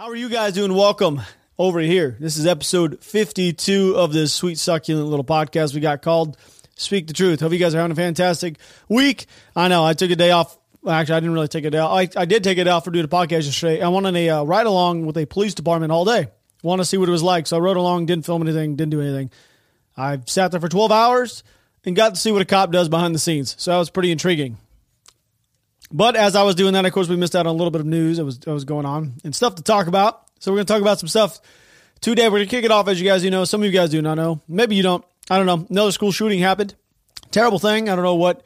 How are you guys doing? Welcome over here. This is episode 52 of this sweet, succulent little podcast we got called Speak the Truth. Hope you guys are having a fantastic week. I know I took a day off. Actually, I didn't really take a day off. I, I did take day off for doing a podcast yesterday. I went on a uh, ride along with a police department all day. Want to see what it was like. So I rode along, didn't film anything, didn't do anything. I sat there for 12 hours and got to see what a cop does behind the scenes. So that was pretty intriguing. But as I was doing that, of course, we missed out on a little bit of news that was that was going on and stuff to talk about. So we're going to talk about some stuff today. We're going to kick it off, as you guys you know. Some of you guys do not know. Maybe you don't. I don't know. Another school shooting happened. Terrible thing. I don't know what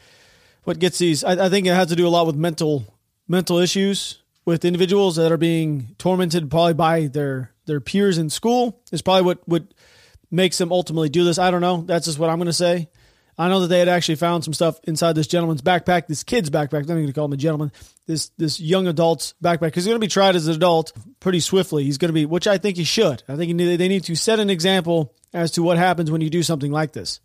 what gets these. I, I think it has to do a lot with mental mental issues with individuals that are being tormented probably by their their peers in school. Is probably what what makes them ultimately do this. I don't know. That's just what I'm going to say. I know that they had actually found some stuff inside this gentleman's backpack, this kid's backpack. I'm going to call him a gentleman. This this young adult's backpack he's going to be tried as an adult pretty swiftly. He's going to be, which I think he should. I think they need to set an example as to what happens when you do something like this.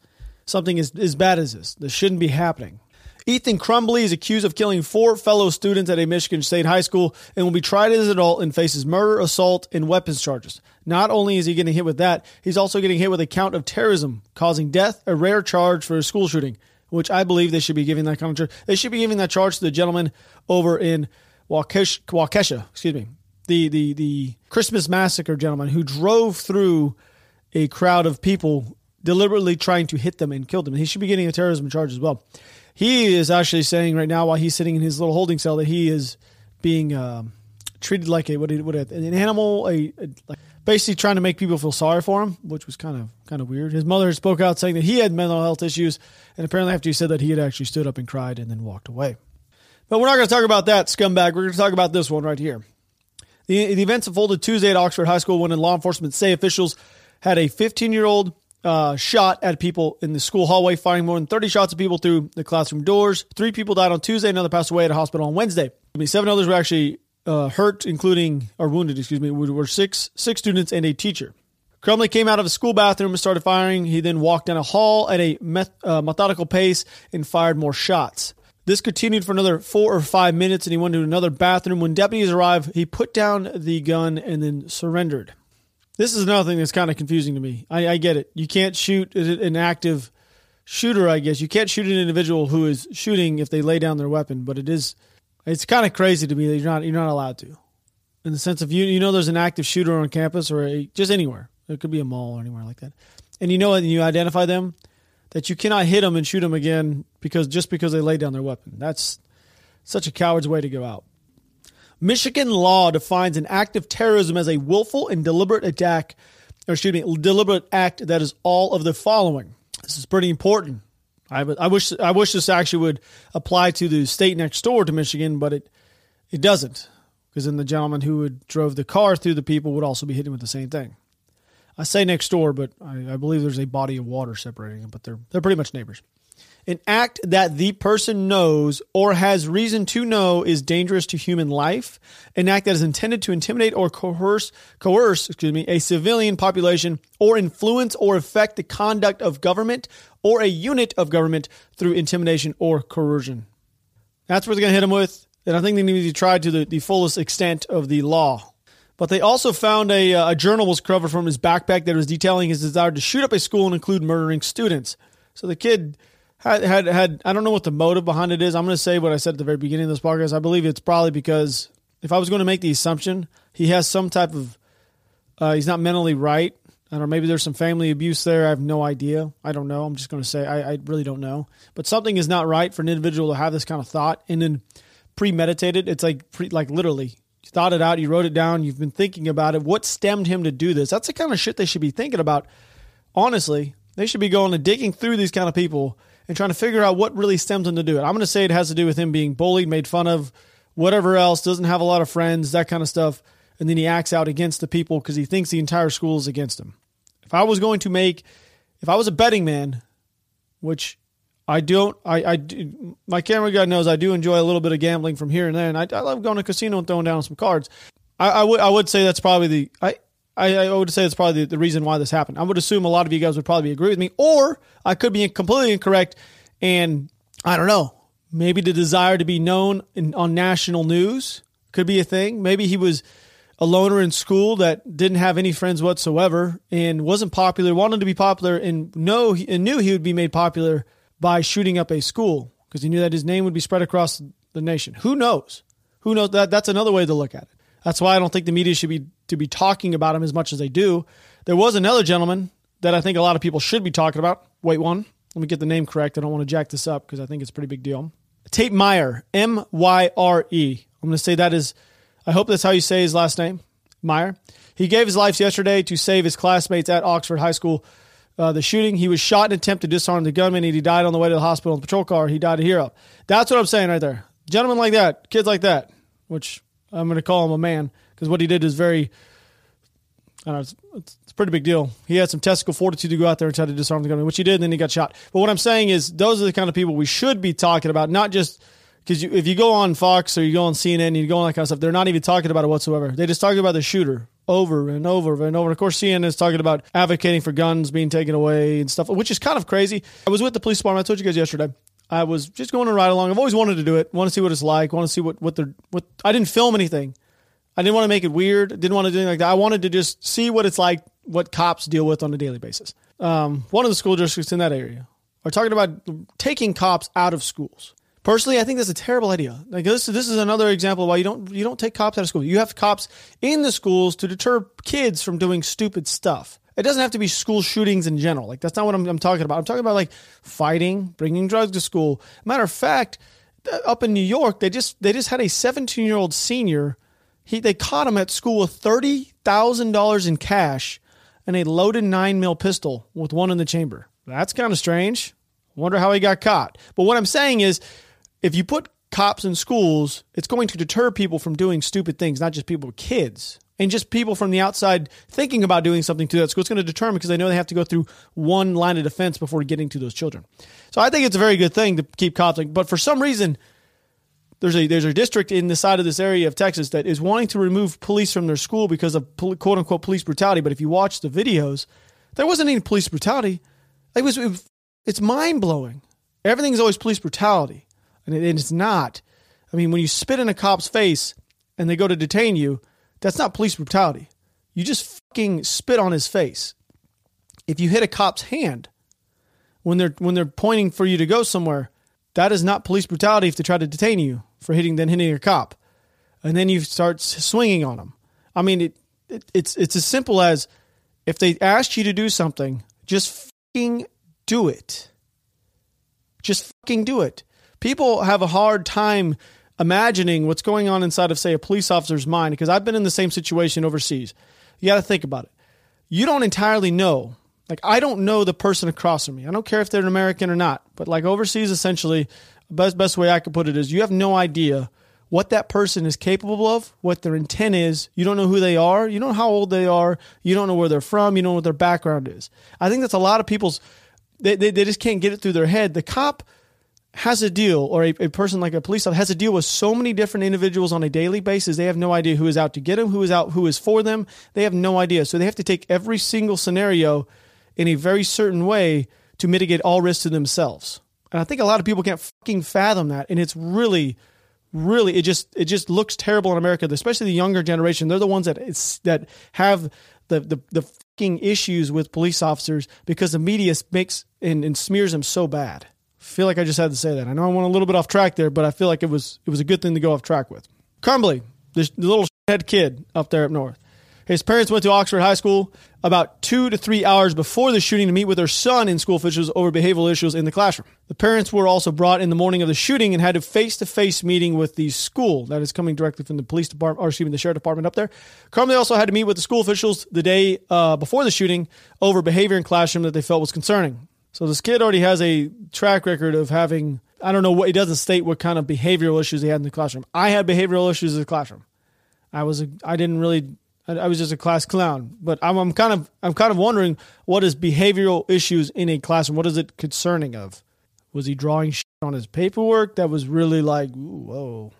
Something as, as bad as this. This shouldn't be happening. Ethan Crumbley is accused of killing four fellow students at a Michigan State high school and will be tried as an adult and faces murder, assault, and weapons charges. Not only is he getting hit with that, he's also getting hit with a count of terrorism, causing death, a rare charge for a school shooting, which I believe they should be giving that kind of charge. They should be giving that charge to the gentleman over in Waukesha, Waukesha excuse me, the, the, the Christmas massacre gentleman who drove through a crowd of people deliberately trying to hit them and kill them. He should be getting a terrorism charge as well. He is actually saying right now, while he's sitting in his little holding cell, that he is being um, treated like a what, what an animal, a, a like basically trying to make people feel sorry for him, which was kind of kind of weird. His mother spoke out saying that he had mental health issues, and apparently after he said that, he had actually stood up and cried and then walked away. But we're not going to talk about that scumbag. We're going to talk about this one right here. The, the events unfolded Tuesday at Oxford High School when law enforcement say officials had a 15 year old uh, shot at people in the school hallway, firing more than 30 shots at people through the classroom doors. Three people died on Tuesday, another passed away at a hospital on Wednesday. I mean, seven others were actually uh, hurt, including or wounded, excuse me, were six six students and a teacher. Crumbley came out of the school bathroom and started firing. He then walked down a hall at a uh, methodical pace and fired more shots. This continued for another four or five minutes, and he went to another bathroom. When deputies arrived, he put down the gun and then surrendered. This is another thing that's kind of confusing to me. I, I get it. You can't shoot an active shooter, I guess. You can't shoot an individual who is shooting if they lay down their weapon, but it is it's kind of crazy to me that you're not you're not allowed to. In the sense of you you know there's an active shooter on campus or a, just anywhere. It could be a mall or anywhere like that. And you know and you identify them that you cannot hit them and shoot them again because just because they lay down their weapon. That's such a coward's way to go out. Michigan law defines an act of terrorism as a willful and deliberate attack, or excuse me, deliberate act that is all of the following. This is pretty important. I, I wish I wish this actually would apply to the state next door to Michigan, but it it doesn't, because then the gentleman who would drove the car through the people would also be hitting with the same thing. I say next door, but I, I believe there's a body of water separating them, but they're they're pretty much neighbors. An act that the person knows or has reason to know is dangerous to human life. An act that is intended to intimidate or coerce, coerce, excuse me, a civilian population or influence or affect the conduct of government or a unit of government through intimidation or coercion. That's what they're going to hit them with. And I think they need to try to the, the fullest extent of the law. But they also found a, uh, a journal was covered from his backpack that was detailing his desire to shoot up a school and include murdering students. So the kid had, had, had I don't know what the motive behind it is. I'm going to say what I said at the very beginning of this podcast. I believe it's probably because if I was going to make the assumption, he has some type of, uh, he's not mentally right. I don't know. Maybe there's some family abuse there. I have no idea. I don't know. I'm just going to say I, I really don't know. But something is not right for an individual to have this kind of thought and then premeditated. It's like pre, like literally you thought it out. You wrote it down. You've been thinking about it. What stemmed him to do this? That's the kind of shit they should be thinking about. Honestly, they should be going and digging through these kind of people and trying to figure out what really stems him to do it. I'm going to say it has to do with him being bullied, made fun of, whatever else, doesn't have a lot of friends, that kind of stuff. And then he acts out against the people because he thinks the entire school is against him. If I was going to make, if I was a betting man, which I don't, I, I, my camera guy knows I do enjoy a little bit of gambling from here and there, and I, I love going to casino and throwing down some cards. I, would, I would say that's probably the, I, I, I would say it's probably the, the, reason why this happened. I would assume a lot of you guys would probably agree with me, or I could be completely incorrect. And I don't know, maybe the desire to be known in, on national news could be a thing. Maybe he was a loner in school that didn't have any friends whatsoever and wasn't popular, wanted to be popular, and know and knew he would be made popular by shooting up a school because he knew that his name would be spread across the nation. Who knows? Who knows? That that's another way to look at it. That's why I don't think the media should be to be talking about him as much as they do. There was another gentleman that I think a lot of people should be talking about. Wait one. Let me get the name correct. I don't want to jack this up because I think it's a pretty big deal. Tate Myre, M Y R E. I'm going to say that is, I hope that's how you say his last name, Myre. He gave his life yesterday to save his classmates at Oxford High School. Uh, the shooting, he was shot in an attempt to disarm the gunman, and he died on the way to the hospital in the patrol car. He died a hero. That's what I'm saying right there. Gentlemen like that, kids like that, which I'm going to call him a man because what he did is very, I don't know, it's, it's, a pretty big deal. He had some testicle fortitude to go out there and try to disarm the gunman, which he did, and then he got shot. But what I'm saying is, those are the kind of people we should be talking about, not just because if you go on Fox or you go on CNN and you go on that kind of stuff, they're not even talking about it whatsoever. They just talk about the shooter over and over and over. And of course, CNN is talking about advocating for guns being taken away and stuff, which is kind of crazy. I was with the police department. I told you guys yesterday. I was just going to ride along. I've always wanted to do it. Want to see what it's like. Want to see what what they're what. I didn't film anything. I didn't want to make it weird. Didn't want to do anything like that. I wanted to just see what it's like, what cops deal with on a daily basis. Um, one of the school districts in that area are talking about taking cops out of schools. Personally, I think that's a terrible idea. Like this, this is another example why you don't you don't take cops out of school. You have cops in the schools to deter kids from doing stupid stuff. It doesn't have to be school shootings in general. Like that's not what I'm, I'm talking about. I'm talking about like fighting, bringing drugs to school. Matter of fact, uh, up in New York, they just they just had a 17 year old senior. He they caught him at school with thirty thousand dollars in cash and a loaded nine mil pistol with one in the chamber. That's kind of strange. Wonder how he got caught. But what I'm saying is if you put cops in schools, it's going to deter people from doing stupid things, not just people, kids, and just people from the outside thinking about doing something to that school. It's going to determine because they know they have to go through one line of defense before getting to those children. So I think it's a very good thing to keep cops. But for some reason, there's a there's a district in the side of this area of Texas that is wanting to remove police from their school because of quote unquote police brutality. But if you watch the videos, there wasn't any police brutality. It was, it was it's mind blowing. Everything's always police brutality and, it, and it's not. I mean, when you spit in a cop's face and they go to detain you, that's not police brutality. You just fucking spit on his face. If you hit a cop's hand when they're when they're pointing for you to go somewhere, that is not police brutality if they try to detain you for hitting then hitting a cop, and then you start swinging on them. I mean, it, it it's it's as simple as if they asked you to do something, just fucking do it. Just fucking do it people have a hard time imagining what's going on inside of, say, a police officer's mind because I've been in the same situation overseas. You got to think about it. You don't entirely know. Like, I don't know the person across from me. I don't care if they're an American or not. But, like, overseas, essentially, best, best way I could put it is you have no idea what that person is capable of, what their intent is. You don't know who they are. You don't know how old they are. You don't know where they're from. You don't know what their background is. I think that's a lot of people's, they, they, they just can't get it through their head. The cop has a deal, or a, a person like a police officer has a deal with so many different individuals on a daily basis, they have no idea who is out to get them, who is out, who is for them. They have no idea. So they have to take every single scenario in a very certain way to mitigate all risks to themselves. And I think a lot of people can't fucking fathom that. And it's really, really, it just it just looks terrible in America, especially the younger generation. They're the ones that it's that have the the the fucking issues with police officers because the media makes and, and smears them so bad feel like I just had to say that. I know I went a little bit off track there, but I feel like it was it was a good thing to go off track with. Crumbley, the, little head kid up there up north. His parents went to Oxford High School about two to three hours before the shooting to meet with their son and school officials over behavioral issues in the classroom. The parents were also brought in the morning of the shooting and had a face-to-face meeting with the school that is coming directly from the police department, or excuse me, the sheriff department up there. Crumbley also had to meet with the school officials the day uh, before the shooting over behavior in classroom that they felt was concerning. So this kid already has a track record of having, I don't know what, he doesn't state what kind of behavioral issues he had in the classroom. I had behavioral issues in the classroom. I was, a, I didn't really, I, I was just a class clown. But I'm, I'm kind of, I'm kind of wondering what is behavioral issues in a classroom? What is it concerning of? Was he drawing shit on his paperwork that was really like, whoa,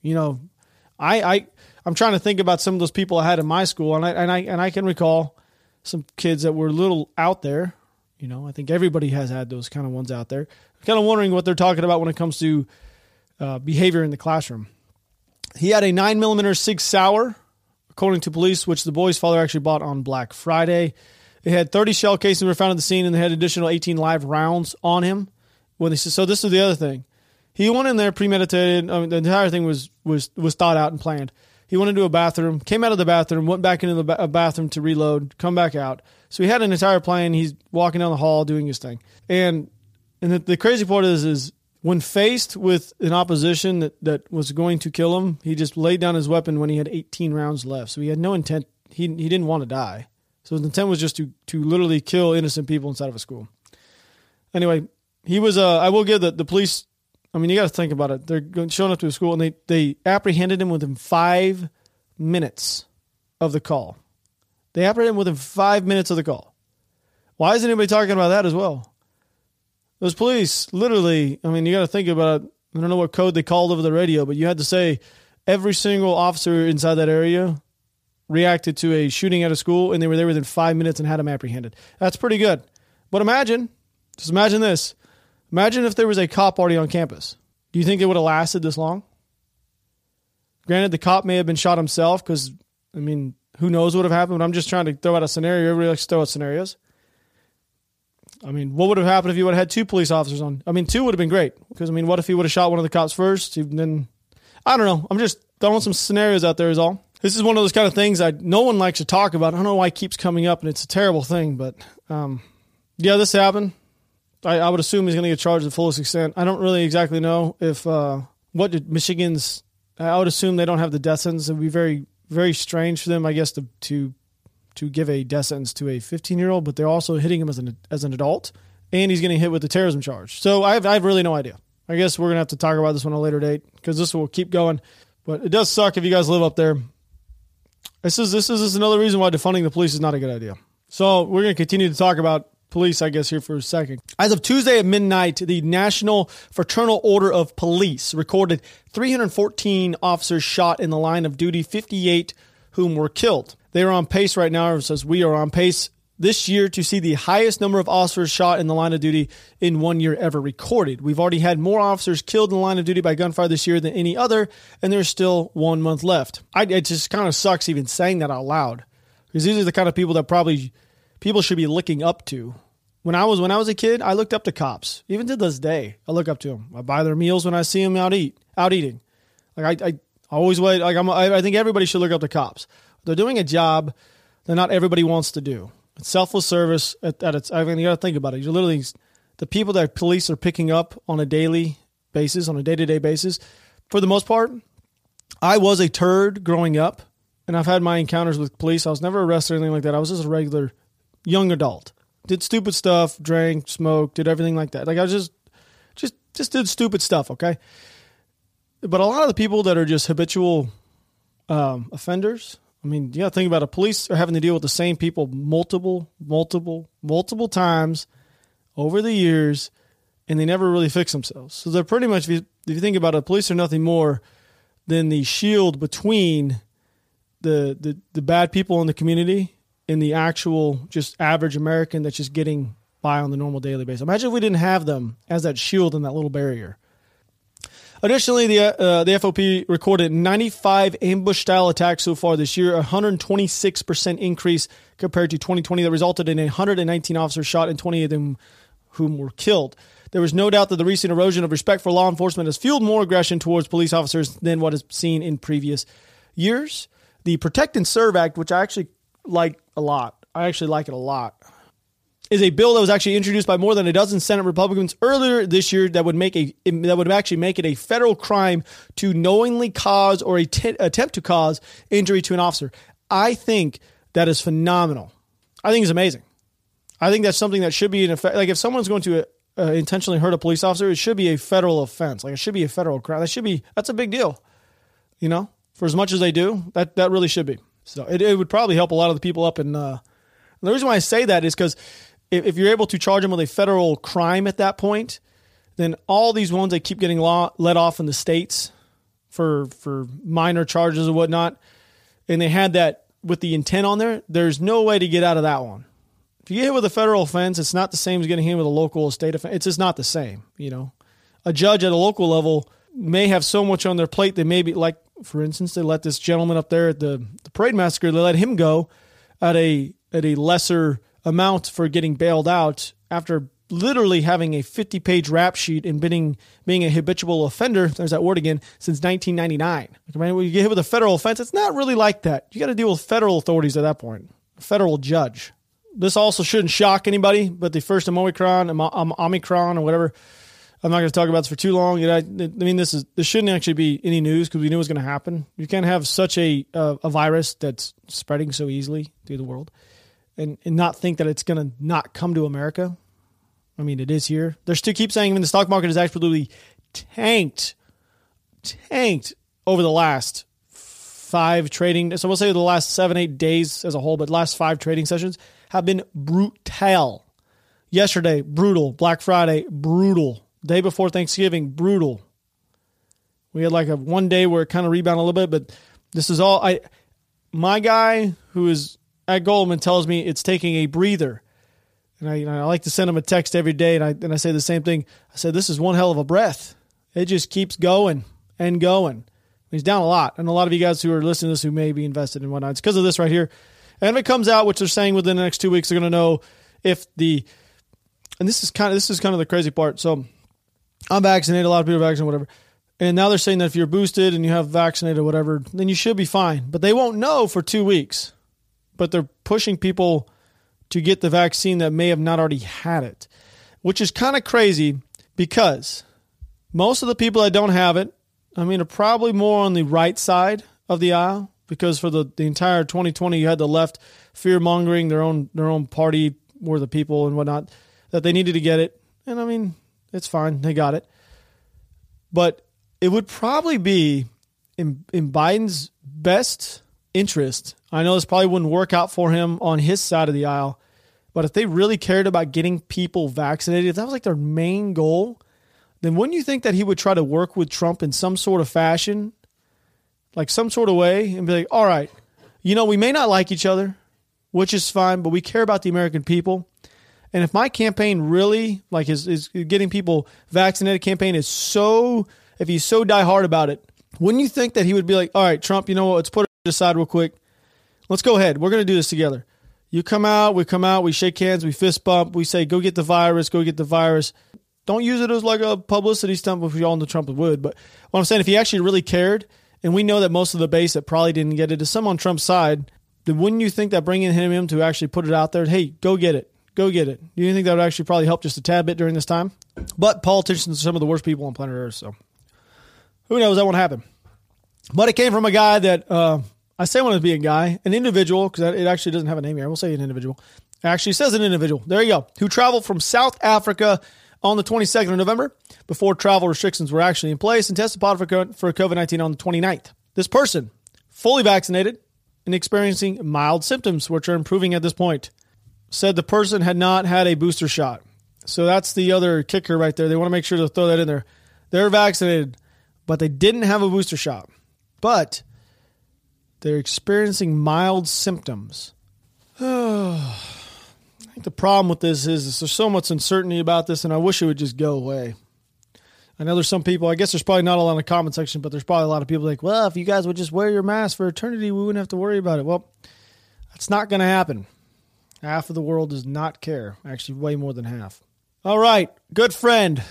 you know, I, I, I'm trying to think about some of those people I had in my school, and I, and I, and I can recall some kids that were a little out there you know, I think everybody has had those kind of ones out there. I'm kind of wondering what they're talking about when it comes to uh, behavior in the classroom. He had a nine millimeter Sig Sauer according to police, which the boy's father actually bought on Black Friday. It had 30 shell casings were found at the scene, and they had additional 18 live rounds on him. When they said so this is the other thing, he went in there premeditated. I mean, the entire thing was was was thought out and planned. He went into a bathroom, came out of the bathroom, went back into the ba- bathroom to reload, come back out. So he had an entire plan. He's walking down the hall doing his thing, and and the, the crazy part is is when faced with an opposition that, that was going to kill him, he just laid down his weapon when he had 18 rounds left. So he had no intent. He, he didn't want to die. So his intent was just to, to literally kill innocent people inside of a school. Anyway, he was, uh, I will give the, the police, I mean, you got to think about it. They're going, showing up to a school and they, they apprehended him within five minutes of the call. They apprehended him within five minutes of the call. Why isn't anybody talking about that as well? Those police, literally, I mean, you got to think about it. I don't know what code they called over the radio, but you had to say every single officer inside that area reacted to a shooting at a school and they were there within five minutes and had him apprehended. That's pretty good. But imagine, just imagine this. Imagine if there was a cop already on campus. Do you think it would have lasted this long? Granted, the cop may have been shot himself because, I mean, who knows what would have happened. I'm just trying to throw out a scenario. Everybody likes to throw out scenarios. I mean, what would have happened if you would have had two police officers on? I mean, two would have been great because I mean, what if he would have shot one of the cops first? Then I don't know. I'm just throwing some scenarios out there. Is all. This is one of those kind of things that no one likes to talk about. I don't know why it keeps coming up, and it's a terrible thing. But um, yeah, this happened. I, I would assume he's going to get charged to the fullest extent. I don't really exactly know if uh, what did Michigan's. I would assume they don't have the death sentence. It would be very very strange for them, I guess, to to to give a death sentence to a 15 year old, but they're also hitting him as an as an adult, and he's getting hit with the terrorism charge. So I have, I have really no idea. I guess we're gonna have to talk about this one at a later date because this will keep going. But it does suck if you guys live up there. This is this is another reason why defunding the police is not a good idea. So we're gonna continue to talk about police, I guess, here for a second. As of Tuesday at midnight, the National Fraternal Order of Police recorded 314 officers shot in the line of duty, 58 whom were killed. They are on pace right now. It says we are on pace this year to see the highest number of officers shot in the line of duty in one year ever recorded. We've already had more officers killed in the line of duty by gunfire this year than any other, and there's still one month left. I, it just kind of sucks even saying that out loud because these are the kind of people that probably people should be looking up to. When I was when I was a kid, I looked up to cops. Even to this day, I look up to them. I buy their meals when I see them out eat out eating. Like I, I always wait. Like I'm, I think everybody should look up to cops. They're doing a job that not everybody wants to do. It's selfless service at, at its. I mean, you got to think about it. You're literally the people that police are picking up on a daily basis, on a day to day basis. For the most part, I was a turd growing up, and I've had my encounters with police. I was never arrested or anything like that. I was just a regular young adult. Did stupid stuff, drank, smoked, did everything like that. Like I was just, just, just did stupid stuff. Okay, but a lot of the people that are just habitual um, offenders, I mean, yeah, think about it. Police are having to deal with the same people multiple, multiple, multiple times over the years, and they never really fix themselves. So they're pretty much, if you, if you think about it, police are nothing more than the shield between the, the, the bad people in the community and the actual just average American that's just getting by on the normal daily basis. Imagine if we didn't have them as that shield and that little barrier. Additionally, the uh, the FOP recorded 95 ambush style attacks so far this year, a 126% increase compared to 2020 that resulted in 119 officers shot and 20 of them whom were killed. There was no doubt that the recent erosion of respect for law enforcement has fueled more aggression towards police officers than what is seen in previous years. The Protect and Serve Act, which I actually like a lot, I actually like it a lot is a bill that was actually introduced by more than a dozen Senate Republicans earlier this year that would make a that would actually make it a federal crime to knowingly cause or attempt to cause injury to an officer. I think that is phenomenal. I think it's amazing. I think that's something that should be an effect. Like if someone's going to uh, intentionally hurt a police officer, it should be a federal offense. Like it should be a federal crime. That should be that's a big deal. You know, for as much as they do, that that really should be. So it, it would probably help a lot of the people up in. Uh, the reason why I say that is because if, if you're able to charge them with a federal crime at that point, then all these ones that keep getting law, let off in the states for for minor charges or whatnot, and they had that with the intent on there, there's no way to get out of that one. If you get hit with a federal offense, it's not the same as getting hit with a local or state offense. It's just not the same. You know, a judge at a local level may have so much on their plate they may be like, for instance, they let this gentleman up there at the, the parade massacre, they let him go at a at a lesser amount for getting bailed out after literally having a 50 page rap sheet and being, being a habitual offender, there's that word again, since 1999. Like, when you get hit with a federal offense, it's not really like that. You got to deal with federal authorities at that point, a federal judge. This also shouldn't shock anybody, but the first Omicron, Omicron, or whatever, I'm not going to talk about this for too long. I mean, this is this shouldn't actually be any news because we knew it was going to happen. You can't have such a uh, a virus that's spreading so easily through the world, and and not think that it's going to not come to America. I mean, it is here. They still keep saying even the stock market has absolutely tanked, tanked over the last five trading. So we'll say the last seven, eight days as a whole, but last five trading sessions have been brutal. Yesterday, brutal. Black Friday, brutal. Day before Thanksgiving, brutal. We had like a one day where it kind of rebounded a little bit, but this is all I. My guy who is at Goldman tells me it's taking a breather and I, you know, I like to send him a text every day, and I and I say the same thing. I said, "This is one hell of a breath. It just keeps going and going." He's down a lot, and a lot of you guys who are listening to this who may be invested in whatnot, it's because of this right here. And if it comes out, which they're saying within the next two weeks, they're going to know if the and this is kind of this is kind of the crazy part. So I'm vaccinated. A lot of people are vaccinated, whatever. And now they're saying that if you're boosted and you have vaccinated, or whatever, then you should be fine. But they won't know for two weeks. But they're pushing people to get the vaccine that may have not already had it, which is kind of crazy because most of the people that don't have it, I mean, are probably more on the right side of the aisle because for the, the entire 2020, you had the left fear mongering their own their own party were the people and whatnot that they needed to get it, and I mean, it's fine, they got it, but it would probably be in in Biden's best interest. I know this probably wouldn't work out for him on his side of the aisle, but if they really cared about getting people vaccinated, if that was like their main goal, then wouldn't you think that he would try to work with Trump in some sort of fashion, like some sort of way, and be like, all right, you know, we may not like each other, which is fine, but we care about the American people. And if my campaign really, like is, his getting people vaccinated campaign is so, if he's so die hard about it, wouldn't you think that he would be like, all right, Trump, you know what, let's put it aside real quick. Let's go ahead. We're going to do this together. You come out, we come out, we shake hands, we fist bump, we say, go get the virus, go get the virus. Don't use it as like a publicity stunt, which we all know Trump would. But what I'm saying, if he actually really cared, and we know that most of the base that probably didn't get it is some on Trump's side, then wouldn't you think that bringing him in to actually put it out there, hey, go get it, go get it? Do you think that would actually probably help just a tad bit during this time? But politicians are some of the worst people on planet Earth, so who knows? That won't happen. But it came from a guy that uh, I say wanted to be a guy, an individual, because it actually doesn't have a name here. I will say an individual. It actually says an individual. There you go. Who traveled from South Africa on the 22nd of November before travel restrictions were actually in place and tested positive for COVID 19 on the 29th. This person, fully vaccinated and experiencing mild symptoms, which are improving at this point, said the person had not had a booster shot. So that's the other kicker right there. They want to make sure to throw that in there. They're vaccinated, but they didn't have a booster shot. But they're experiencing mild symptoms. I think the problem with this is, is there's so much uncertainty about this, and I wish it would just go away. I know there's some people, I guess there's probably not a lot in the comment section, but there's probably a lot of people like, well, if you guys would just wear your mask for eternity, we wouldn't have to worry about it. Well, that's not going to happen. Half of the world does not care. Actually, way more than half. All right, good friend,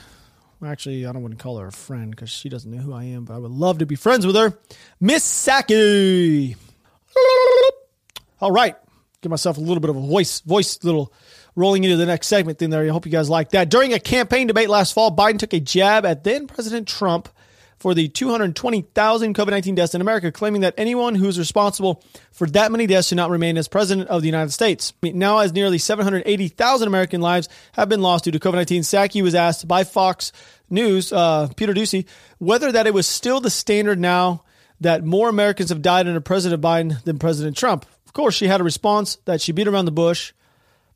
Actually, I don't want to call her a friend because she doesn't know who I am, but I would love to be friends with her. Miss Psaki. All right. Give myself a little bit of a voice, voice little rolling into the next segment thing there. I hope you guys like that. During a campaign debate last fall, Biden took a jab at then President Trump for the 220,000 COVID 19 deaths in America, claiming that anyone who's responsible for that many deaths should not remain as president of the United States. Now, as nearly 780,000 American lives have been lost due to COVID 19, Psaki was asked by Fox News, uh, Peter Doocy, whether that it was still the standard now that more Americans have died under President Biden than President Trump. Of course, she had a response that she beat around the bush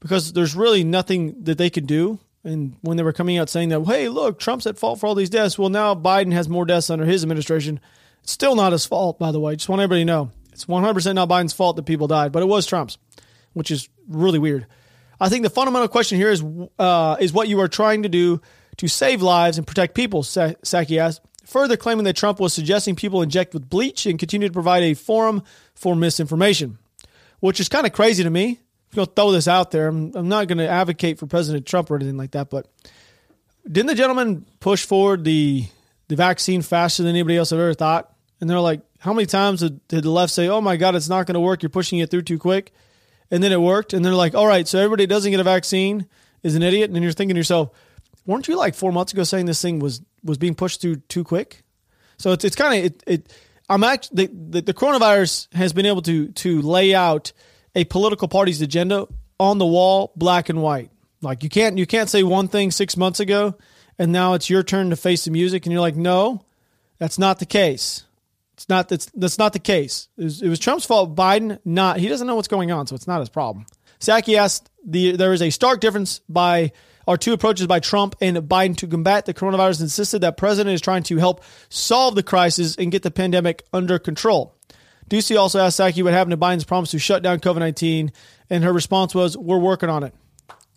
because there's really nothing that they could do and when they were coming out saying that, hey, look, Trump's at fault for all these deaths. Well, now Biden has more deaths under his administration. It's still not his fault, by the way. Just want everybody to know. It's 100% not Biden's fault that people died, but it was Trump's, which is really weird. I think the fundamental question here is uh, is what you are trying to do to save lives and protect people, Psaki asked. further claiming that Trump was suggesting people inject with bleach and continue to provide a forum for misinformation, which is kind of crazy to me. Going to throw this out there. I'm, I'm not going to advocate for President Trump or anything like that, but didn't the gentleman push forward the the vaccine faster than anybody else had ever thought? And they're like, how many times did, did the left say, "Oh my God, it's not going to work. You're pushing it through too quick," and then it worked, and they're like, "All right, so everybody doesn't get a vaccine is an idiot," and then you're thinking to yourself, weren't you like four months ago saying this thing was was being pushed through too quick? So it's it's kind of it, it. I'm actually the, the, the coronavirus has been able to to lay out a political party's agenda on the wall, black and white. Like you can't you can't say one thing six months ago, and now it's your turn to face the music, and you're like, no, that's not the case. It's not that's that's not the case. It was, it was Trump's fault. Biden not he doesn't know what's going on, so it's not his problem. Psaki asked the there is a stark difference by our two approaches by Trump and Biden to combat the coronavirus insisted that president is trying to help solve the crisis and get the pandemic under control. Doocy also asked Psaki what happened to Biden's promise to shut down COVID 19, and her response was, We're working on it.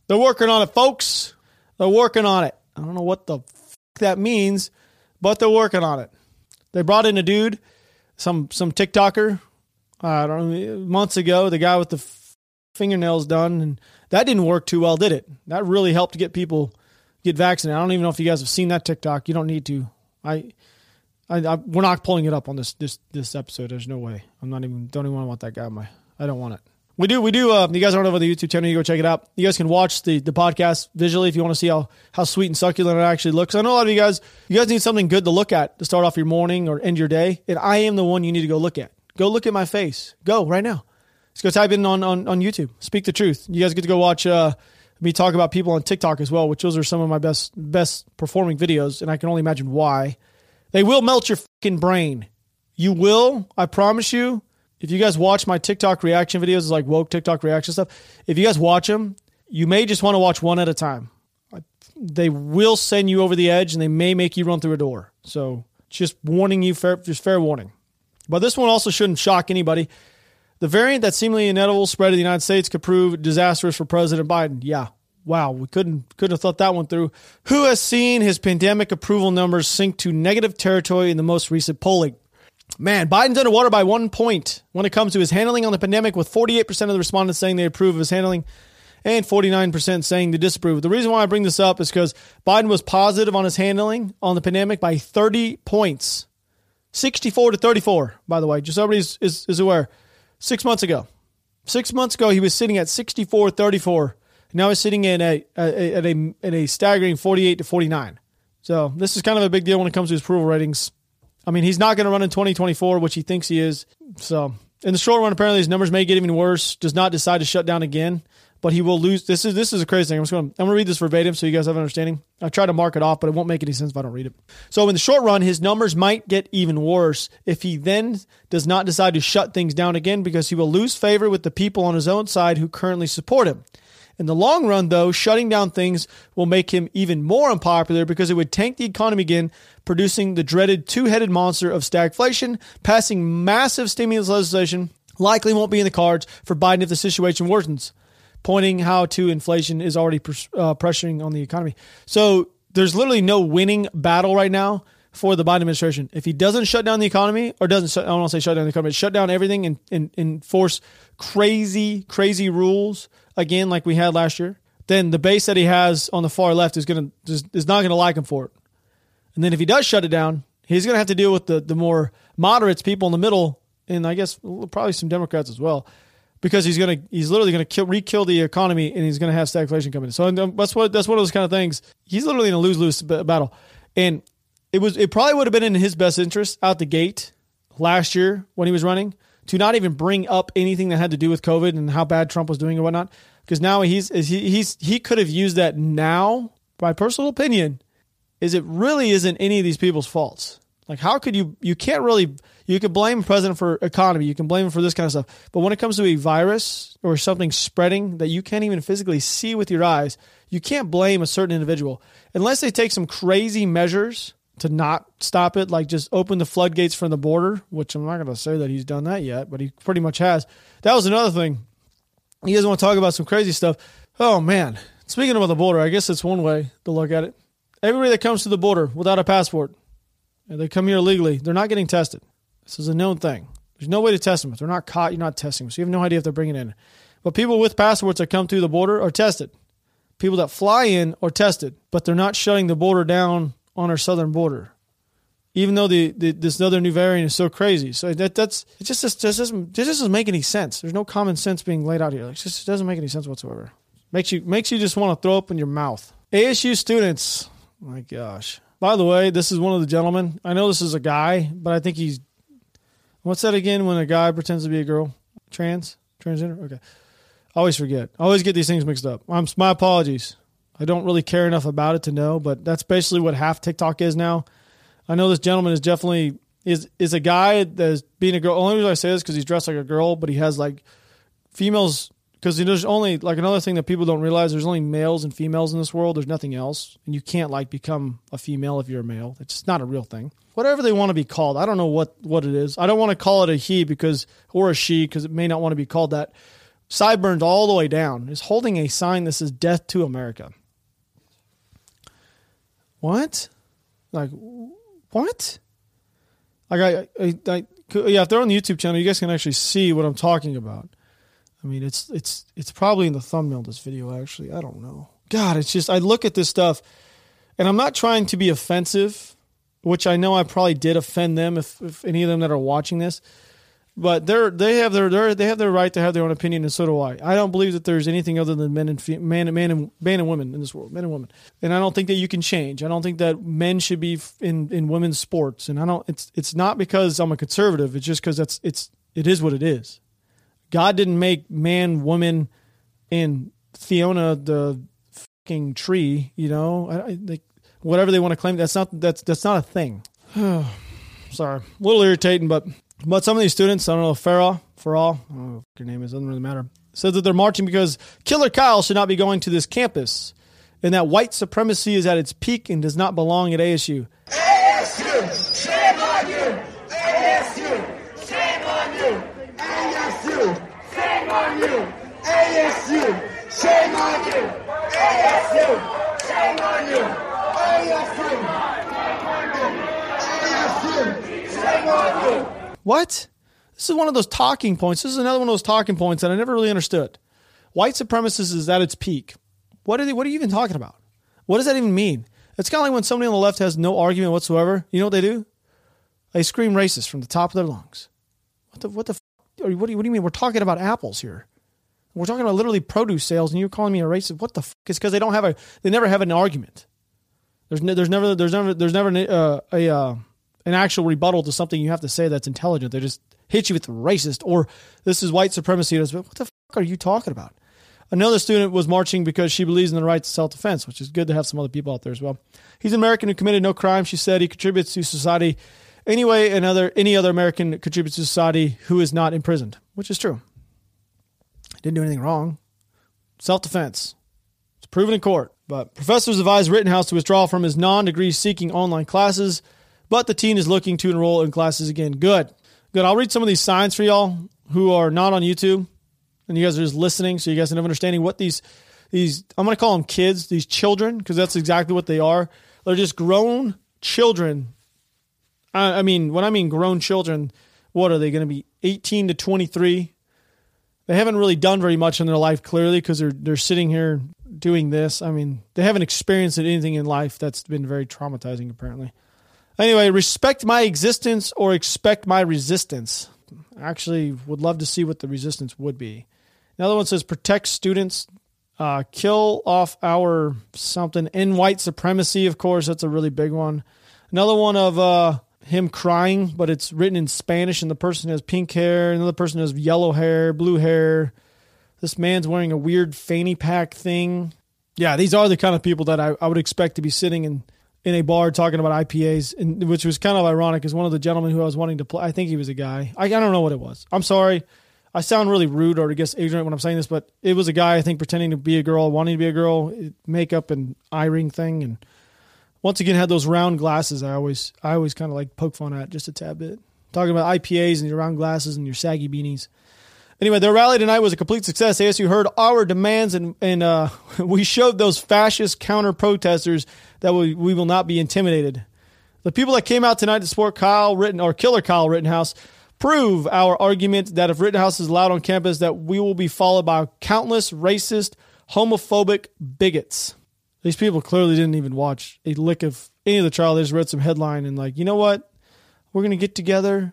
They're working on it, folks. They're working on it. I don't know what the that means, but they're working on it. They brought in a dude, some some TikToker, I don't know, months ago, the guy with the f- fingernails done, and that didn't work too well, did it? That really helped get people get vaccinated. I don't even know if you guys have seen that TikTok. You don't need to. I, I, I we're not pulling it up on this this this episode. There's no way. I'm not even. Don't even want that guy. my. I don't want it. We do. We do. Uh, you guys aren't over the YouTube channel. You go check it out. You guys can watch the the podcast visually if you want to see how how sweet and succulent it actually looks. I know a lot of you guys. You guys need something good to look at to start off your morning or end your day, and I am the one you need to go look at. Go look at my face. Go right now. Let's go type in on, on, on YouTube. Speak the truth. You guys get to go watch uh, me talk about people on TikTok as well, which those are some of my best best performing videos, and I can only imagine why. They will melt your fucking brain. You will, I promise you. If you guys watch my TikTok reaction videos, like woke TikTok reaction stuff, if you guys watch them, you may just want to watch one at a time. They will send you over the edge, and they may make you run through a door. So, just warning you, fair, just fair warning. But this one also shouldn't shock anybody. The variant that seemingly inevitable spread to the United States could prove disastrous for President Biden. Yeah. Wow, we couldn't couldn't have thought that one through. Who has seen his pandemic approval numbers sink to negative territory in the most recent polling? Man, Biden's underwater by one point when it comes to his handling on the pandemic, with 48% of the respondents saying they approve of his handling and 49% saying they disapprove. The reason why I bring this up is because Biden was positive on his handling on the pandemic by 30 points. 64 to 34, by the way, just so everybody is, is, is aware six months ago. Six months ago, he was sitting at 64 34. Now he's sitting in a, a, at, a, at a staggering 48 to 49. So this is kind of a big deal when it comes to his approval ratings. I mean, he's not going to run in 2024, which he thinks he is. So in the short run, apparently his numbers may get even worse. Does not decide to shut down again but he will lose. This is this is a crazy thing. I'm just going. To, I'm going to read this verbatim so you guys have an understanding. I try to mark it off, but it won't make any sense if I don't read it. So in the short run, his numbers might get even worse if he then does not decide to shut things down again because he will lose favor with the people on his own side who currently support him. In the long run, though, shutting down things will make him even more unpopular because it would tank the economy again, producing the dreaded two headed monster of stagflation, passing massive stimulus legislation. Likely won't be in the cards for Biden if the situation worsens pointing how to inflation is already uh, pressuring on the economy. So there's literally no winning battle right now for the Biden administration. If he doesn't shut down the economy, or doesn't, I don't want to say shut down the economy, shut down everything and, and enforce crazy, crazy rules again, like we had last year, then the base that he has on the far left is gonna is not gonna like him for it. And then if he does shut it down, he's gonna have to deal with the the more moderates, people in the middle, and I guess probably some Democrats as well because he's gonna he's literally gonna kill re-kill the economy and he's gonna have stagflation coming in. So um, that's what that's one of those kind of things. He's literally in a lose lose battle, and it was it probably would have been in his best interest out the gate last year when he was running to not even bring up anything that had to do with COVID and how bad Trump was doing and whatnot. Because now he's he, he's he could have used that now. My personal opinion is it really isn't any of these people's faults. Like how could you you can't really you can blame president for economy. You can blame him for this kind of stuff. But when it comes to a virus or something spreading that you can't even physically see with your eyes, you can't blame a certain individual unless they take some crazy measures to not stop it, like just open the floodgates from the border, which I'm not going to say that he's done that yet, but he pretty much has. That was another thing. You guys want to talk about some crazy stuff? Oh, man. Speaking about the border, I guess it's one way to look at it. Everybody that comes to the border without a passport, They come here illegally. They're not getting tested. This is a known thing. There's no way to test them. If they're not caught, you're not testing them. So you have no idea if they're bringing in. But people with passports that come through the border are tested. People that fly in are tested, but they're not shutting the border down on our southern border. Even though the, the this other new variant is so crazy, so that that's it just just, just doesn't just doesn't make any sense. There's no common sense being laid out here. It just doesn't make any sense whatsoever. Makes you makes you just want to throw up in your mouth. ASU students, my gosh. By the way, this is one of the gentlemen. I know this is a guy, but I think he's what's that again when a guy pretends to be a girl? Trans? Transgender? Okay. Always forget. Always get these things mixed up. I'm my apologies. I don't really care enough about it to know, but that's basically what half TikTok is now. I know this gentleman is definitely is is a guy that's being a girl. Only reason I say this because he's dressed like a girl, but he has like females because there's only like another thing that people don't realize there's only males and females in this world. There's nothing else. And you can't like become a female if you're a male. It's just not a real thing. Whatever they want to be called i don't know what what it is. I don't want to call it a he because or a she because it may not want to be called that. Sideburns all the way down. Is holding a sign that says death to america what like what like I, I, I yeah if they're on the youtube channel you guys can actually see what i'm talking about I mean, it's it's it's probably in the thumbnail of this video. Actually, I don't know. God, it's just I look at this stuff, and I'm not trying to be offensive, which I know I probably did offend them if, if any of them that are watching this. But they're they have their, they have their right to have their own opinion, and so do I. I don't believe that there's anything other than men and man and man and man and women in this world, men and women. And I don't think that you can change. I don't think that men should be in in women's sports. And I don't. It's it's not because I'm a conservative. It's just because that's it's it is what it is. God didn't make man, woman, and Fiona the fucking tree. You know, I, I, whatever they want to claim. That's not that's that's not a thing. Sorry, a little irritating, but but some of these students, I don't know, Farah, Farah, I don't know what your name is, doesn't really matter. Said that they're marching because Killer Kyle should not be going to this campus, and that white supremacy is at its peak and does not belong at ASU. ASU, shame on you. ASU, shame on you. ASU, shame on you. ASU, shame on you. ASU, shame on you. ASU, shame on you! ASU, shame on you. What? This is one of those talking points. This is another one of those talking points that I never really understood. White supremacist is at its peak. What are they, what are you even talking about? What does that even mean? It's kind of like when somebody on the left has no argument whatsoever. You know what they do? They scream racist from the top of their lungs. What the what the what do, you, what do you mean? We're talking about apples here. We're talking about literally produce sales, and you're calling me a racist. What the fuck? It's because they don't have a, they never have an argument. There's, there's never, there's never, there's never uh, a, uh, an actual rebuttal to something you have to say that's intelligent. They just hit you with racist or this is white supremacy. But What the fuck are you talking about? Another student was marching because she believes in the right to self defense, which is good to have some other people out there as well. He's an American who committed no crime. She said he contributes to society anyway. Another any other American contributes to society who is not imprisoned, which is true. Didn't do anything wrong. Self defense. It's proven in court. But professors advised Rittenhouse to withdraw from his non degree seeking online classes, but the teen is looking to enroll in classes again. Good. Good. I'll read some of these signs for y'all who are not on YouTube and you guys are just listening so you guys have an understanding what these these I'm going to call them kids, these children because that's exactly what they are. They're just grown children. I, I mean, when I mean grown children, what are they going to be 18 to 23? they haven't really done very much in their life clearly because they're they're sitting here doing this. I mean, they haven't experienced anything in life that's been very traumatizing apparently. Anyway, respect my existence or expect my resistance. Actually, would love to see what the resistance would be. Another one says protect students, uh, kill off our something in white supremacy. Of course, that's a really big one. Another one of uh, him crying, but it's written in Spanish, and the person has pink hair, another person has yellow hair, blue hair. This man's wearing a weird fanny pack thing. Yeah, these are the kind of people that I, I would expect to be sitting in, in a bar talking about IPAs, and which was kind of ironic because one of the gentlemen who I was wanting to play, I think he was a guy. I, I don't know what it was. I'm sorry. I sound really rude or I guess ignorant when I'm saying this, but it was a guy I think pretending to be a girl, wanting to be a girl, makeup and eye ring thing, and once again had those round glasses. I always I always kind of like poke fun at just a tad bit. Talking about IPAs and your round glasses and your saggy beanies. Anyway, their rally tonight was a complete success. ASU heard our demands and and uh, we showed those fascist counter protesters that we, we will not be intimidated. The people that came out tonight to support Kyle Ritten or Killer Kyle Rittenhouse prove our argument that if Rittenhouse is allowed on campus, that we will be followed by countless racist, homophobic bigots. These people clearly didn't even watch a lick of any of the trial. They just read some headline and like, you know what? We're gonna get together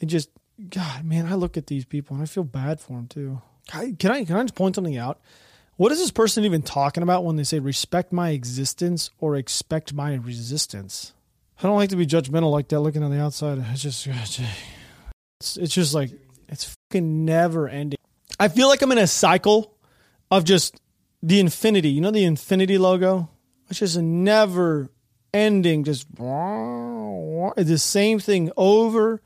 and just God, man, I look at these people and I feel bad for them too. Can I can I just point something out? What is this person even talking about when they say respect my existence or expect my resistance? I don't like to be judgmental like that looking on the outside. It's just it's, it's just like it's fucking never ending. I feel like I'm in a cycle of just the infinity. You know the infinity logo? It's just a never ending just the same thing over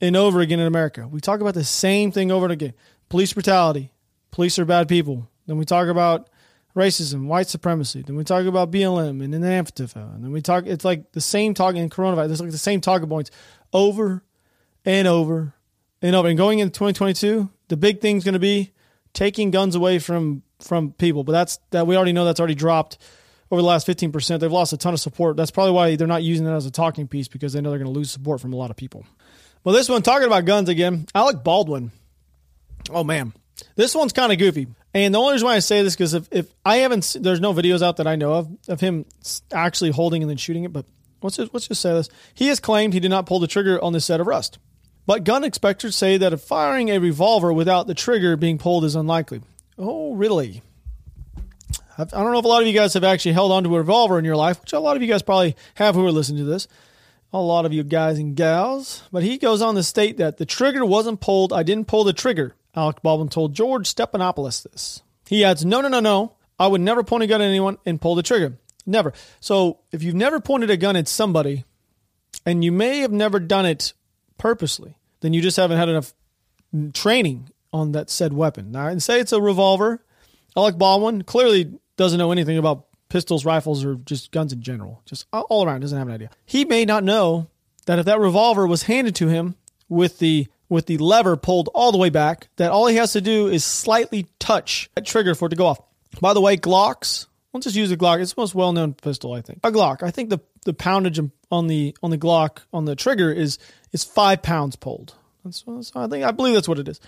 and over again in America. We talk about the same thing over and again. Police brutality. Police are bad people. Then we talk about racism, white supremacy. Then we talk about BLM and then Antifa. And then we talk, it's like the same talking in coronavirus. It's like the same talking points over and over and over. And going into 2022, the big thing's going to be taking guns away from from people. But that's that we already know that's already dropped over the last 15%. They've lost a ton of support. That's probably why they're not using that as a talking piece because they know they're going to lose support from a lot of people. Well, this one, talking about guns again, Alec Baldwin. Oh, man. This one's kind of goofy. And the only reason why I say this because if, if I haven't, there's no videos out that I know of of him actually holding and then shooting it. But let's just, let's just say this: he has claimed he did not pull the trigger on the set of Rust. But gun inspectors say that firing a revolver without the trigger being pulled is unlikely. Oh, really? I don't know if a lot of you guys have actually held onto a revolver in your life, which a lot of you guys probably have who are listening to this. A lot of you guys and gals. But he goes on to state that the trigger wasn't pulled. I didn't pull the trigger. Alec Baldwin told George Stephanopoulos this. He adds, No, no, no, no. I would never point a gun at anyone and pull the trigger. Never. So if you've never pointed a gun at somebody, and you may have never done it purposely, then you just haven't had enough training on that said weapon. Now, and say it's a revolver. Alec Baldwin clearly doesn't know anything about pistols, rifles, or just guns in general. Just all around, doesn't have an idea. He may not know that if that revolver was handed to him with the with the lever pulled all the way back, that all he has to do is slightly touch that trigger for it to go off. By the way, Glocks. Let's just use a Glock. It's the most well known pistol, I think. A Glock. I think the the poundage on the on the Glock on the trigger is is five pounds pulled. That's, that's I think I believe that's what it is.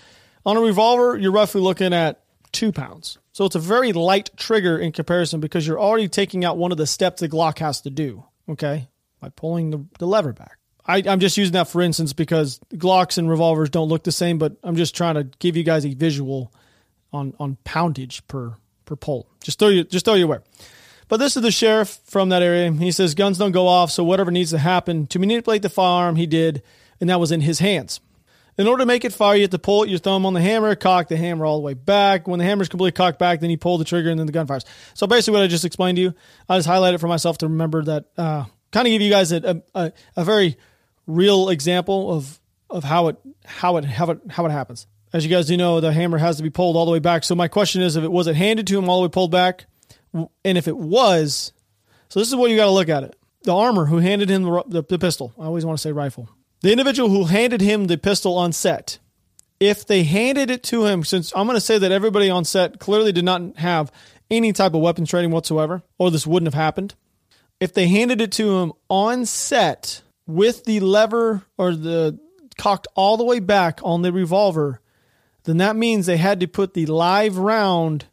On a revolver, you're roughly looking at two pounds. So it's a very light trigger in comparison because you're already taking out one of the steps the Glock has to do, okay, by pulling the, the lever back. I, am just using that for instance because Glocks and revolvers don't look the same, but I'm just trying to give you guys a visual on on poundage per per pull. Just throw you just throw you aware. But this is the sheriff from that area. He says guns don't go off, so whatever needs to happen to manipulate the firearm, he did, and that was in his hands. In order to make it fire, you have to pull your thumb on the hammer, cock the hammer all the way back. When the hammer's completely cocked back, then you pull the trigger and then the gun fires. So basically, what I just explained to you, I just highlight it for myself to remember that, uh, kind of give you guys a, a, a very real example of of how it how it how it how it happens. As you guys do know, the hammer has to be pulled all the way back. So my question is, if it was it handed to him all the way pulled back, and if it was, so this is what you got to look at it. The armor who handed him the, the, the pistol. I always want to say rifle. The individual who handed him the pistol on set, if they handed it to him, since I'm going to say that everybody on set clearly did not have any type of weapons training whatsoever, or this wouldn't have happened. If they handed it to him on set with the lever or the cocked all the way back on the revolver, then that means they had to put the live round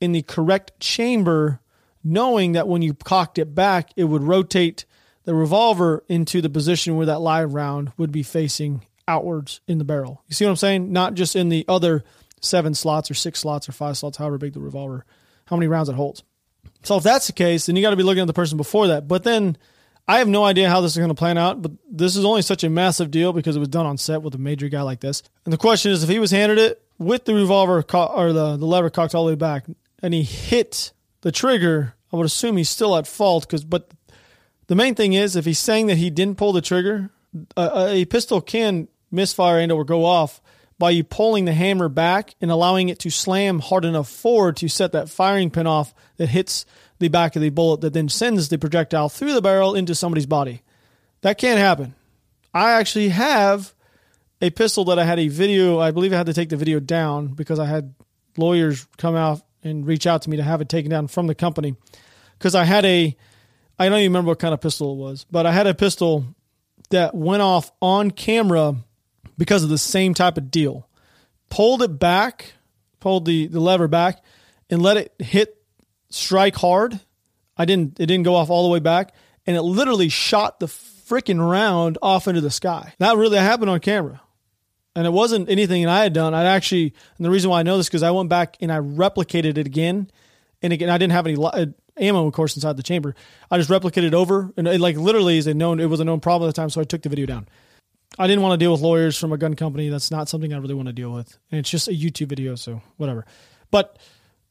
in the correct chamber, knowing that when you cocked it back, it would rotate the revolver into the position where that live round would be facing outwards in the barrel. You see what I'm saying? Not just in the other seven slots or six slots or five slots, however big the revolver, how many rounds it holds. So if that's the case, then you got to be looking at the person before that. But then I have no idea how this is going to plan out, but this is only such a massive deal because it was done on set with a major guy like this. And the question is if he was handed it with the revolver co- or the, the lever cocked all the way back and he hit the trigger, I would assume he's still at fault because, but the main thing is, if he's saying that he didn't pull the trigger, a, a pistol can misfire and or go off by you pulling the hammer back and allowing it to slam hard enough forward to set that firing pin off that hits the back of the bullet that then sends the projectile through the barrel into somebody's body. That can't happen. I actually have a pistol that I had a video, I believe I had to take the video down because I had lawyers come out and reach out to me to have it taken down from the company because I had a I don't even remember what kind of pistol it was, but I had a pistol that went off on camera because of the same type of deal. Pulled it back, pulled the, the lever back, and let it hit strike hard. I didn't it didn't go off all the way back, and it literally shot the freaking round off into the sky. That really happened on camera. And it wasn't anything that I had done. I'd actually, and the reason why I know this because I went back and I replicated it again, and again I didn't have any ammo, of course, inside the chamber. I just replicated over, and it, like literally is a known. It was a known problem at the time, so I took the video down. I didn't want to deal with lawyers from a gun company. That's not something I really want to deal with, and it's just a YouTube video, so whatever. But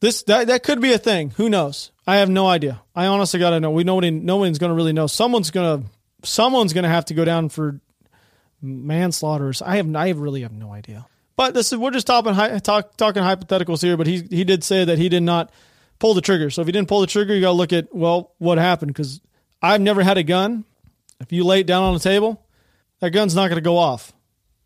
this that that could be a thing. Who knows? I have no idea. I honestly gotta know. We nobody no one's gonna really know. Someone's gonna someone's gonna have to go down for manslaughter. I have I really have no idea. But this is we're just talking talk, talking hypotheticals here. But he he did say that he did not pull the trigger. So if you didn't pull the trigger, you got to look at well what happened because I've never had a gun. If you lay it down on the table, that gun's not going to go off.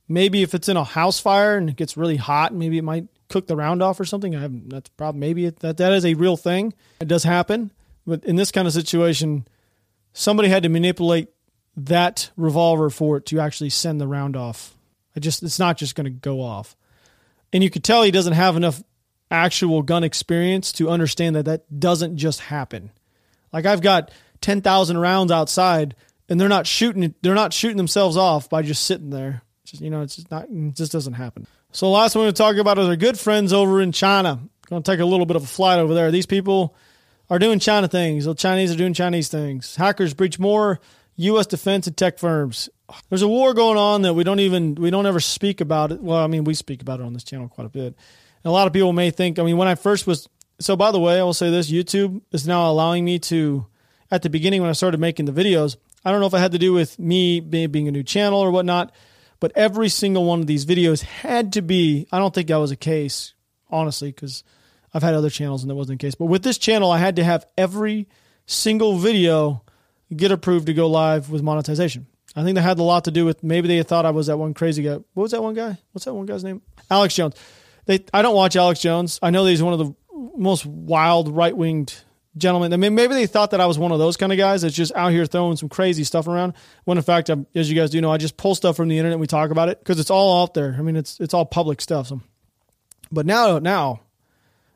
Maybe if it's in a house fire and it gets really hot, maybe it might cook the round off or something. I have that's problem. Maybe it, that that is a real thing. It does happen, but in this kind of situation, somebody had to manipulate that revolver for it to actually send the round off. I just it's not just going to go off. And you could tell he doesn't have enough actual gun experience to understand that that doesn't just happen. Like I've got 10,000 rounds outside and they're not shooting they're not shooting themselves off by just sitting there. It's just, you know, it's just not it just doesn't happen. So last one we're talk about is our good friends over in China. Going to take a little bit of a flight over there. These people are doing China things. The Chinese are doing Chinese things. Hackers breach more U.S. defense and tech firms. There's a war going on that we don't even we don't ever speak about it. Well, I mean, we speak about it on this channel quite a bit. And a lot of people may think. I mean, when I first was so. By the way, I will say this: YouTube is now allowing me to. At the beginning, when I started making the videos, I don't know if it had to do with me being a new channel or whatnot, but every single one of these videos had to be. I don't think that was a case, honestly, because I've had other channels and that wasn't the case. But with this channel, I had to have every single video get approved to go live with monetization. I think that had a lot to do with maybe they thought I was that one crazy guy. What was that one guy? What's that one guy's name? Alex Jones. They I don't watch Alex Jones. I know he's one of the most wild right winged gentlemen. I mean, maybe they thought that I was one of those kind of guys that's just out here throwing some crazy stuff around. When in fact, I'm, as you guys do know, I just pull stuff from the internet and we talk about it because it's all out there. I mean, it's it's all public stuff. So, but now now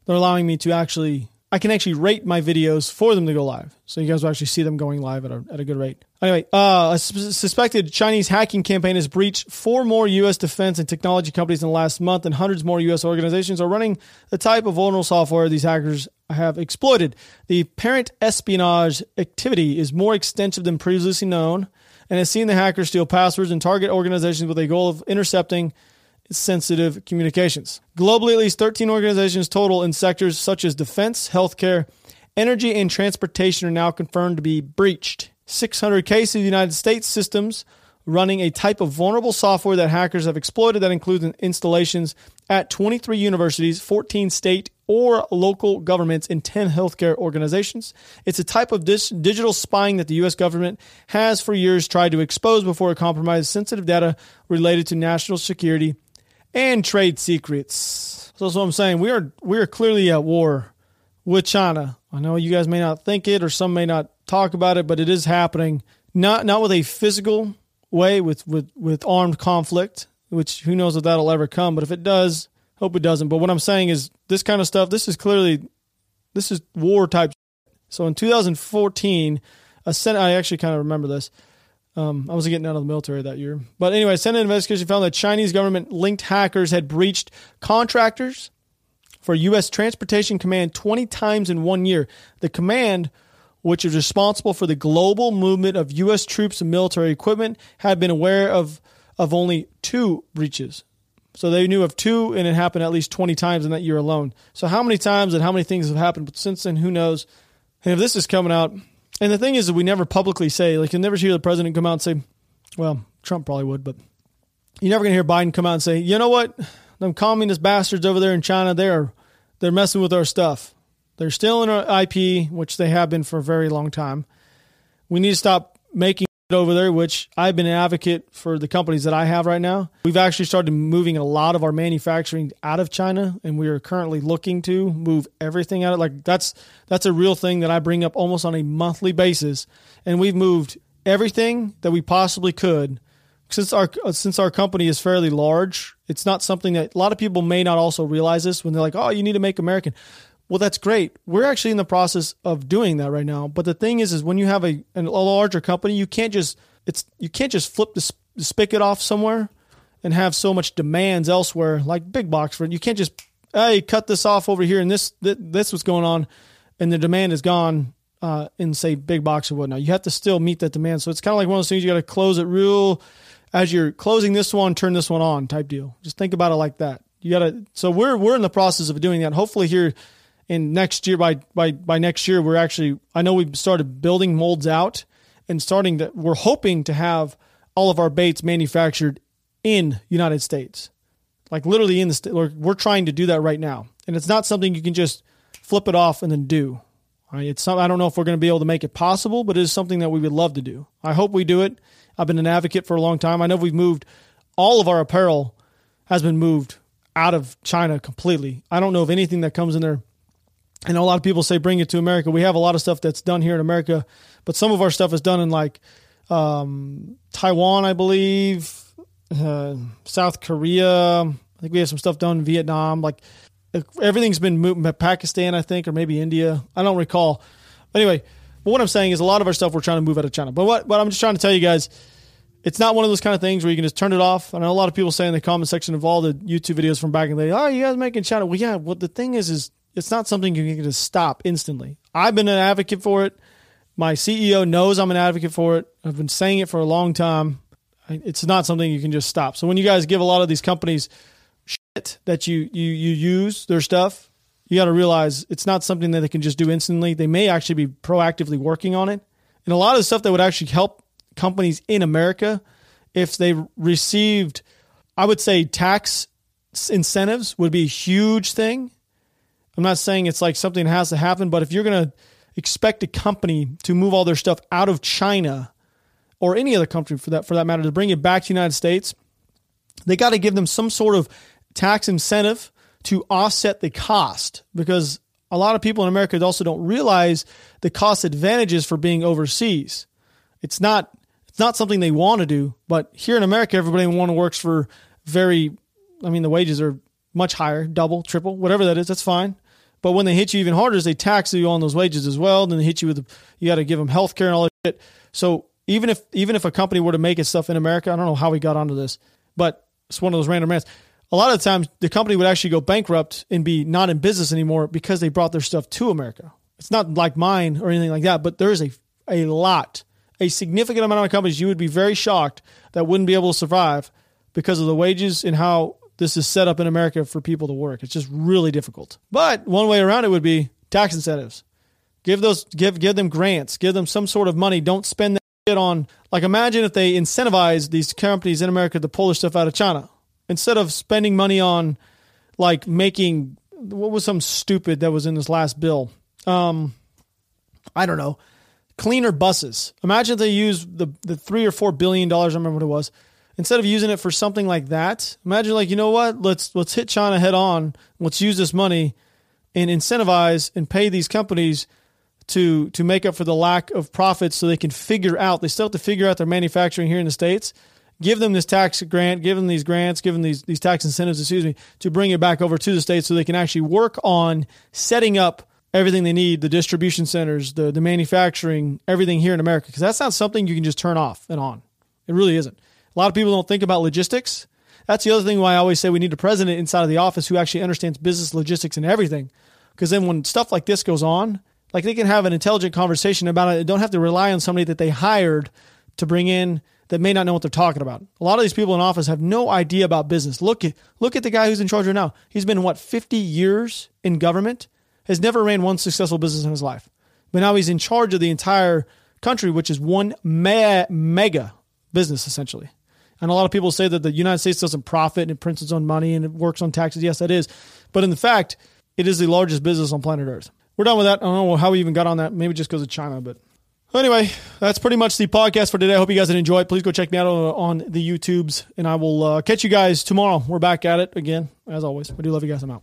they're allowing me to actually I can actually rate my videos for them to go live. So you guys will actually see them going live at a, at a good rate. Anyway, uh, a suspected Chinese hacking campaign has breached four more U.S. defense and technology companies in the last month, and hundreds more U.S. organizations are running the type of vulnerable software these hackers have exploited. The parent espionage activity is more extensive than previously known and has seen the hackers steal passwords and target organizations with a goal of intercepting sensitive communications. Globally, at least 13 organizations total in sectors such as defense, healthcare, energy, and transportation are now confirmed to be breached. 600 cases of United States systems running a type of vulnerable software that hackers have exploited that includes installations at 23 universities, 14 state or local governments, and 10 healthcare organizations. It's a type of dis- digital spying that the U.S. government has for years tried to expose before it compromised sensitive data related to national security and trade secrets. So that's what I'm saying. We are we are clearly at war with China. I know you guys may not think it or some may not talk about it, but it is happening. Not not with a physical way with, with, with armed conflict, which who knows if that'll ever come, but if it does, hope it doesn't. But what I'm saying is this kind of stuff, this is clearly this is war type. So in 2014, a Senate I actually kind of remember this. Um, I wasn't getting out of the military that year. But anyway, Senate investigation found that Chinese government linked hackers had breached contractors for U.S. Transportation Command 20 times in one year. The command, which is responsible for the global movement of U.S. troops and military equipment, had been aware of, of only two breaches. So they knew of two, and it happened at least 20 times in that year alone. So, how many times and how many things have happened since then? Who knows? And if this is coming out, and the thing is that we never publicly say, like, you'll never hear the president come out and say, well, Trump probably would, but you're never going to hear Biden come out and say, you know what? Them communist bastards over there in China, they're, they're messing with our stuff. They're stealing our IP, which they have been for a very long time. We need to stop making over there, which I've been an advocate for the companies that I have right now. We've actually started moving a lot of our manufacturing out of China, and we are currently looking to move everything out. Of, like that's that's a real thing that I bring up almost on a monthly basis, and we've moved everything that we possibly could. Since our since our company is fairly large, it's not something that a lot of people may not also realize this when they're like, "Oh, you need to make American." Well, that's great. We're actually in the process of doing that right now. But the thing is, is when you have a, a larger company, you can't just it's you can't just flip the, the spigot off somewhere and have so much demands elsewhere, like big box for You can't just hey cut this off over here and this this what's going on, and the demand is gone uh, in say big box or whatnot. You have to still meet that demand. So it's kind of like one of those things you got to close it real as you're closing this one, turn this one on type deal. Just think about it like that. You got to. So we're we're in the process of doing that. Hopefully here and next year by by by next year we're actually I know we've started building molds out and starting to we're hoping to have all of our baits manufactured in United States. Like literally in the state we're, trying to do that right now. And it's not something you can just flip it off and then do. Right? It's some, I don't know if we're going to be able to make it possible, but it is something that we would love to do. I hope we do it. I've been an advocate for a long time. I know we've moved all of our apparel has been moved out of China completely. I don't know of anything that comes in there I know a lot of people say bring it to America. We have a lot of stuff that's done here in America, but some of our stuff is done in like um, Taiwan, I believe, uh, South Korea. I think we have some stuff done in Vietnam. Like everything's been moved, Pakistan, I think, or maybe India. I don't recall. But anyway, but what I'm saying is a lot of our stuff we're trying to move out of China. But what, what I'm just trying to tell you guys, it's not one of those kind of things where you can just turn it off. I know a lot of people say in the comment section of all the YouTube videos from back in the day, oh, you guys making China. Well, yeah, what the thing is, is it's not something you can just stop instantly. I've been an advocate for it. My CEO knows I'm an advocate for it. I've been saying it for a long time. It's not something you can just stop. So when you guys give a lot of these companies shit that you you you use their stuff, you got to realize it's not something that they can just do instantly. They may actually be proactively working on it. And a lot of the stuff that would actually help companies in America if they received I would say tax incentives would be a huge thing I'm not saying it's like something has to happen, but if you're going to expect a company to move all their stuff out of China or any other country for that for that matter to bring it back to the United States, they got to give them some sort of tax incentive to offset the cost because a lot of people in America also don't realize the cost advantages for being overseas. It's not it's not something they want to do, but here in America everybody want to works for very I mean the wages are much higher, double, triple, whatever that is, that's fine. But when they hit you even harder, is they tax you on those wages as well. Then they hit you with you got to give them health care and all that shit. So even if even if a company were to make its stuff in America, I don't know how we got onto this, but it's one of those random rants. A lot of the times, the company would actually go bankrupt and be not in business anymore because they brought their stuff to America. It's not like mine or anything like that, but there is a a lot, a significant amount of companies you would be very shocked that wouldn't be able to survive because of the wages and how this is set up in America for people to work. It's just really difficult. But one way around it would be tax incentives. Give those give give them grants, give them some sort of money. Don't spend that shit on like imagine if they incentivize these companies in America to pull their stuff out of China. Instead of spending money on like making what was some stupid that was in this last bill? Um I don't know. Cleaner buses. Imagine if they use the the three or four billion dollars, I remember what it was, instead of using it for something like that, imagine like, you know what? Let's let's hit China head on. Let's use this money and incentivize and pay these companies to to make up for the lack of profits so they can figure out they still have to figure out their manufacturing here in the States. Give them this tax grant, give them these grants, give them these these tax incentives, excuse me, to bring it back over to the states so they can actually work on setting up everything they need, the distribution centers, the the manufacturing, everything here in America. Because that's not something you can just turn off and on. It really isn't. A lot of people don't think about logistics. That's the other thing why I always say we need a president inside of the office who actually understands business logistics and everything. Because then when stuff like this goes on, like they can have an intelligent conversation about it. They don't have to rely on somebody that they hired to bring in that may not know what they're talking about. A lot of these people in office have no idea about business. Look at look at the guy who's in charge right now. He's been what 50 years in government, has never ran one successful business in his life. But now he's in charge of the entire country, which is one me- mega business essentially. And a lot of people say that the United States doesn't profit and it prints its own money and it works on taxes. Yes, that is. But in fact, it is the largest business on planet Earth. We're done with that. I don't know how we even got on that. Maybe just because of China, but Anyway, that's pretty much the podcast for today. I hope you guys did enjoy it. Please go check me out on, on the YouTubes, and I will uh, catch you guys tomorrow. We're back at it again, as always. I do love you guys. I'm out.